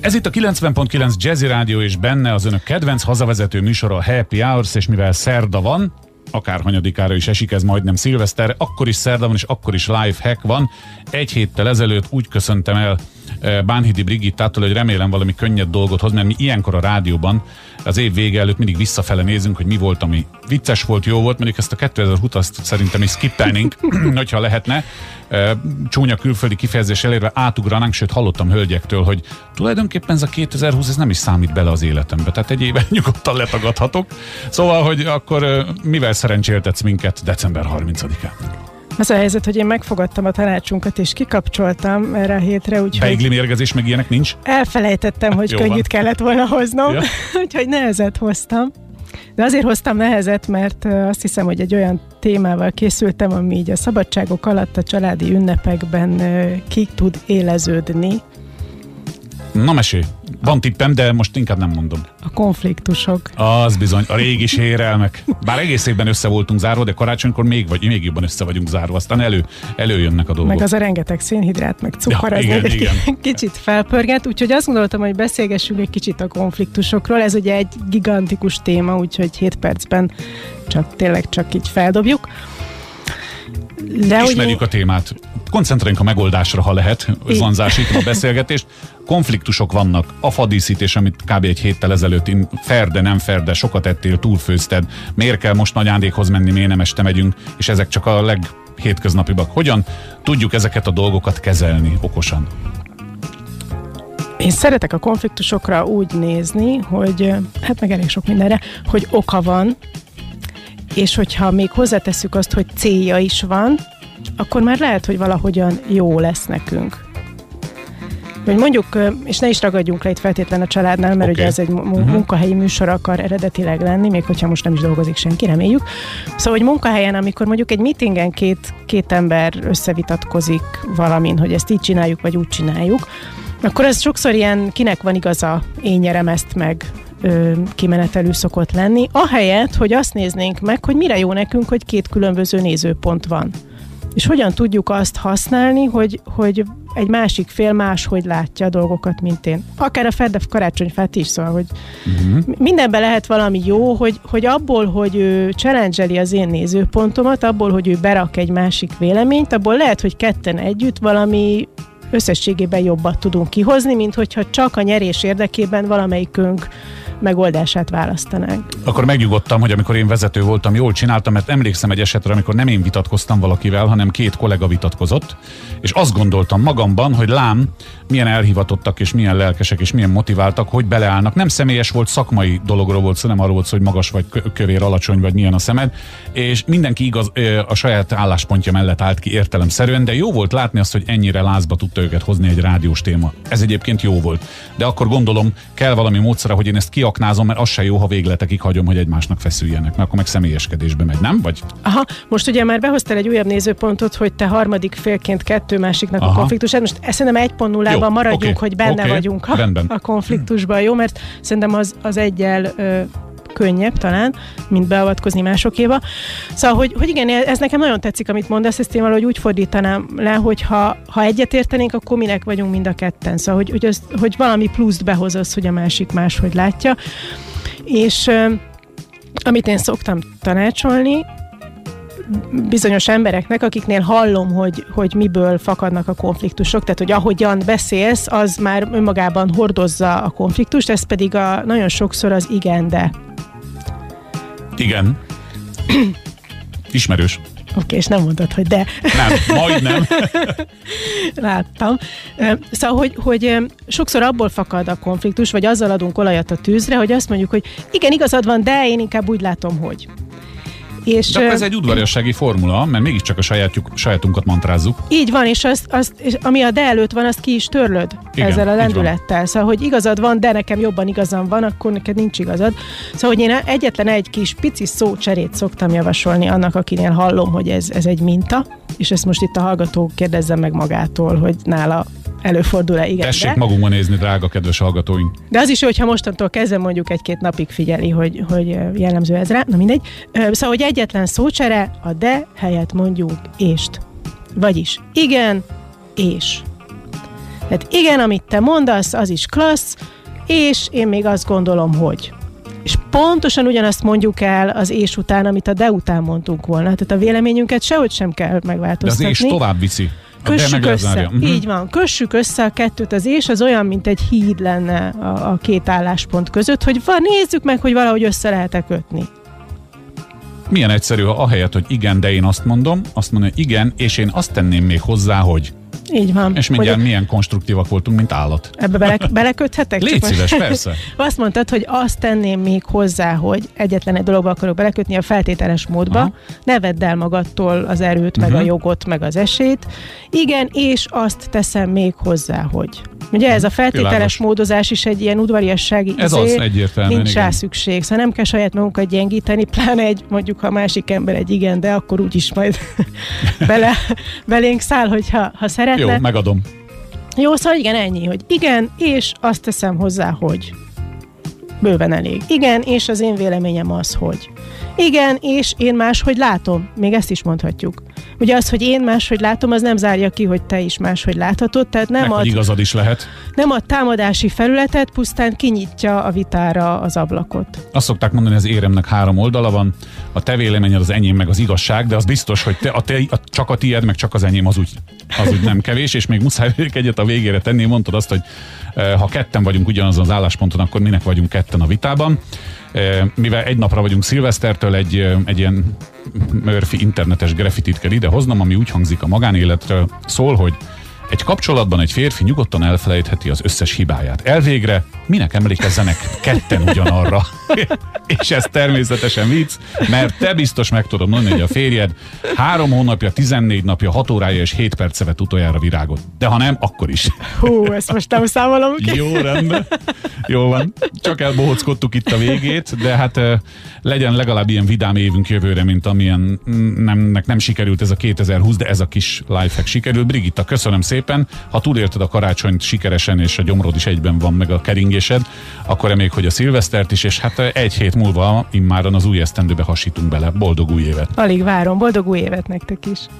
Ez itt a 90.9 Jazzy Rádió és benne az önök kedvenc hazavezető műsora a Happy Hours, és mivel szerda van, akár hanyadikára is esik ez majdnem szilveszter, akkor is szerda van, és akkor is live hack van. Egy héttel ezelőtt úgy köszöntem el eh, Bánhidi Brigittától, hogy remélem valami könnyed dolgot hoz, mert mi ilyenkor a rádióban az év vége előtt mindig visszafele nézünk, hogy mi volt, ami vicces volt, jó volt, mondjuk ezt a 2020-at szerintem is skippelnénk, hogyha lehetne. Csúnya külföldi kifejezés elérve átugranánk, sőt hallottam hölgyektől, hogy tulajdonképpen ez a 2020 ez nem is számít bele az életembe, tehát egy éven nyugodtan letagadhatok. Szóval, hogy akkor mivel szerencséltetsz minket december 30-án? Az a helyzet, hogy én megfogadtam a tanácsunkat, és kikapcsoltam erre a hétre, úgyhogy... Beigli mérgezés, meg ilyenek nincs? Elfelejtettem, hogy könnyűt kellett volna hoznom, ja. úgyhogy nehezet hoztam. De azért hoztam nehezet, mert azt hiszem, hogy egy olyan témával készültem, ami így a szabadságok alatt a családi ünnepekben ki tud éleződni. Na mesélj! Van tippem, de most inkább nem mondom. A konfliktusok. Az bizony, a régi sérelmek. Bár egész évben össze voltunk zárva, de karácsonykor még, vagy, még jobban össze vagyunk zárva, aztán elő, előjönnek a dolgok. Meg az a rengeteg szénhidrát, meg cukor, ja, az igen, igen. kicsit felpörget, úgyhogy azt gondoltam, hogy beszélgessünk egy kicsit a konfliktusokról. Ez ugye egy gigantikus téma, úgyhogy 7 percben csak tényleg csak így feldobjuk. De Ismerjük ugye... a témát. Koncentráljunk a megoldásra, ha lehet, zanzásítom a beszélgetést. Konfliktusok vannak. A fadíszítés, amit kb. egy héttel ezelőtt ferde, nem ferde, sokat ettél, túlfőzted. Miért kell most nagy ándékhoz menni, miért nem este megyünk, és ezek csak a leghétköznapibak. Hogyan tudjuk ezeket a dolgokat kezelni okosan? Én szeretek a konfliktusokra úgy nézni, hogy hát meg elég sok mindenre, hogy oka van, és hogyha még hozzátesszük azt, hogy célja is van, akkor már lehet, hogy valahogyan jó lesz nekünk. Hogy mondjuk, és ne is ragadjunk le itt feltétlen a családnál, mert okay. ugye ez egy mhm. munkahelyi műsor akar eredetileg lenni, még hogyha most nem is dolgozik senki, reméljük. Szóval, hogy munkahelyen, amikor mondjuk egy meetingen két, két ember összevitatkozik valamin, hogy ezt így csináljuk, vagy úgy csináljuk, akkor ez sokszor ilyen, kinek van igaza, én nyerem ezt meg, ö, kimenetelű szokott lenni, ahelyett, hogy azt néznénk meg, hogy mire jó nekünk, hogy két különböző nézőpont van. És hogyan tudjuk azt használni, hogy, hogy egy másik fél máshogy látja a dolgokat, mint én. Akár a Fed karácsonyfát is, szóval, hogy uh-huh. mindenben lehet valami jó, hogy, hogy abból, hogy ő challenge az én nézőpontomat, abból, hogy ő berak egy másik véleményt, abból lehet, hogy ketten együtt valami összességében jobbat tudunk kihozni, mint hogyha csak a nyerés érdekében valamelyikünk megoldását választanánk. Akkor megnyugodtam, hogy amikor én vezető voltam, jól csináltam, mert emlékszem egy esetre, amikor nem én vitatkoztam valakivel, hanem két kollega vitatkozott, és azt gondoltam magamban, hogy lám, milyen elhivatottak, és milyen lelkesek, és milyen motiváltak, hogy beleállnak. Nem személyes volt, szakmai dologról volt nem arról volt hogy magas vagy kövér, alacsony, vagy milyen a szemed, és mindenki igaz, a saját álláspontja mellett állt ki értelemszerűen, de jó volt látni azt, hogy ennyire lázba tudta őket hozni egy rádiós téma. Ez egyébként jó volt. De akkor gondolom, kell valami módszere, hogy én ezt ki kiaknázom, mert az se jó, ha végletekig hagyom, hogy egymásnak feszüljenek, mert akkor meg személyeskedésbe megy, nem? Vagy? Aha, most ugye már behoztál egy újabb nézőpontot, hogy te harmadik félként kettő másiknak Aha. a konfliktus. Hát most szerintem egy pont nullában maradjunk, okay, hogy benne okay, vagyunk a, a konfliktusban, jó? Mert szerintem az, az egyel ö, könnyebb talán, mint beavatkozni másokéba. Szóval, hogy, hogy igen, ez nekem nagyon tetszik, amit mondasz, ezt én valahogy úgy fordítanám le, hogy ha, ha egyetértenénk, akkor minek vagyunk mind a ketten. Szóval, hogy, hogy, az, hogy valami pluszt behoz az, hogy a másik máshogy látja. És amit én szoktam tanácsolni, bizonyos embereknek, akiknél hallom, hogy, hogy miből fakadnak a konfliktusok, tehát hogy ahogyan beszélsz, az már önmagában hordozza a konfliktust, ez pedig a, nagyon sokszor az igen, de igen. Ismerős. Oké, okay, és nem mondtad, hogy de. Nem, majd nem. Láttam. Szóval, hogy, hogy sokszor abból fakad a konfliktus, vagy azzal adunk olajat a tűzre, hogy azt mondjuk, hogy igen, igazad van, de én inkább úgy látom, hogy. És, De ez egy udvariassági formula, mert mégiscsak a sajátjuk, sajátunkat mantrázzuk. Így van, és, azt, azt, és ami a de előtt van, azt ki is törlöd Igen, ezzel a lendülettel. Szóval, hogy igazad van, de nekem jobban igazam van, akkor neked nincs igazad. Szóval, hogy én egyetlen egy kis pici szócserét szoktam javasolni annak, akinél hallom, hogy ez, ez egy minta, és ezt most itt a hallgató kérdezze meg magától, hogy nála előfordul-e, igen. Tessék de... magunkban nézni, drága kedves hallgatóink. De az is, hogyha mostantól kezdve mondjuk egy-két napig figyeli, hogy, hogy jellemző ez rá, na mindegy. Szóval, hogy egyetlen szócsere, a de helyett mondjuk ést. Vagyis igen, és. Tehát igen, amit te mondasz, az is klassz, és én még azt gondolom, hogy. És pontosan ugyanazt mondjuk el az és után, amit a de után mondtunk volna. Tehát a véleményünket sehogy sem kell De megváltoztatni. az és tovább viszi. Kössük össze. Mhm. Így van. Kössük össze a kettőt. Az és az olyan, mint egy híd lenne a, a két álláspont között, hogy van, nézzük meg, hogy valahogy össze lehet-e kötni. Milyen egyszerű, ha ahelyett, hogy igen, de én azt mondom, azt hogy igen, és én azt tenném még hozzá, hogy. Így van. És Hogy mindjárt milyen konstruktívak voltunk, mint állat. Ebbe bele, beleköthetek? Légy szíves, persze. Azt mondtad, hogy azt tenném még hozzá, hogy egyetlen egy dologba akarok belekötni a feltételes módba. Aha. Ne vedd el magadtól az erőt, meg Mhm. a jogot, meg az esélyt. Igen, és azt teszem még hozzá, hogy. Ugye ez a feltételes Világos. módozás is egy ilyen udvariassági Ez izé, az egyértelműen, nincs rá igen. szükség. Szóval nem kell saját magunkat gyengíteni, pláne egy, mondjuk, ha a másik ember egy igen, de akkor úgyis majd bele, belénk száll, hogyha ha szeretne. Jó, megadom. Jó, szóval igen, ennyi, hogy igen, és azt teszem hozzá, hogy bőven elég. Igen, és az én véleményem az, hogy igen, és én máshogy látom. Még ezt is mondhatjuk. Ugye az, hogy én máshogy látom, az nem zárja ki, hogy te is máshogy láthatod, tehát nem Meg, ad, igazad is lehet. nem ad támadási felületet, pusztán kinyitja a vitára az ablakot. Azt szokták mondani, hogy az éremnek három oldala van, a te véleményed, az enyém, meg az igazság, de az biztos, hogy te, a te, a, csak a tied, meg csak az enyém, az úgy, az úgy nem kevés, és még muszáj egyet a végére tenni. Mondtad azt, hogy ha ketten vagyunk ugyanazon az állásponton, akkor minek vagyunk ketten a vitában. E, mivel egy napra vagyunk szilvesztertől, egy, e, egy ilyen Murphy internetes graffitit kell idehoznom, ami úgy hangzik a magánéletről, szól, hogy egy kapcsolatban egy férfi nyugodtan elfelejtheti az összes hibáját. Elvégre minek emlékezzenek ketten ugyanarra? és ez természetesen vicc, mert te biztos meg tudod mondani, hogy a férjed három hónapja, 14 napja, 6 órája és 7 perce vett utoljára virágot. De ha nem, akkor is. Hú, ezt most nem számolom ki. Jó, rendben. Jó van. Csak elbohockodtuk itt a végét, de hát legyen legalább ilyen vidám évünk jövőre, mint amilyen nemnek nem sikerült ez a 2020, de ez a kis lifehack sikerült. Brigitta, köszönöm szépen. Ha túlélted a karácsonyt sikeresen, és a gyomrod is egyben van, meg a keringésed, akkor reméljük, hogy a szilvesztert is, és hát egy hét múlva immáron az új esztendőbe hasítunk bele. Boldog új évet! Alig várom. Boldog új évet nektek is.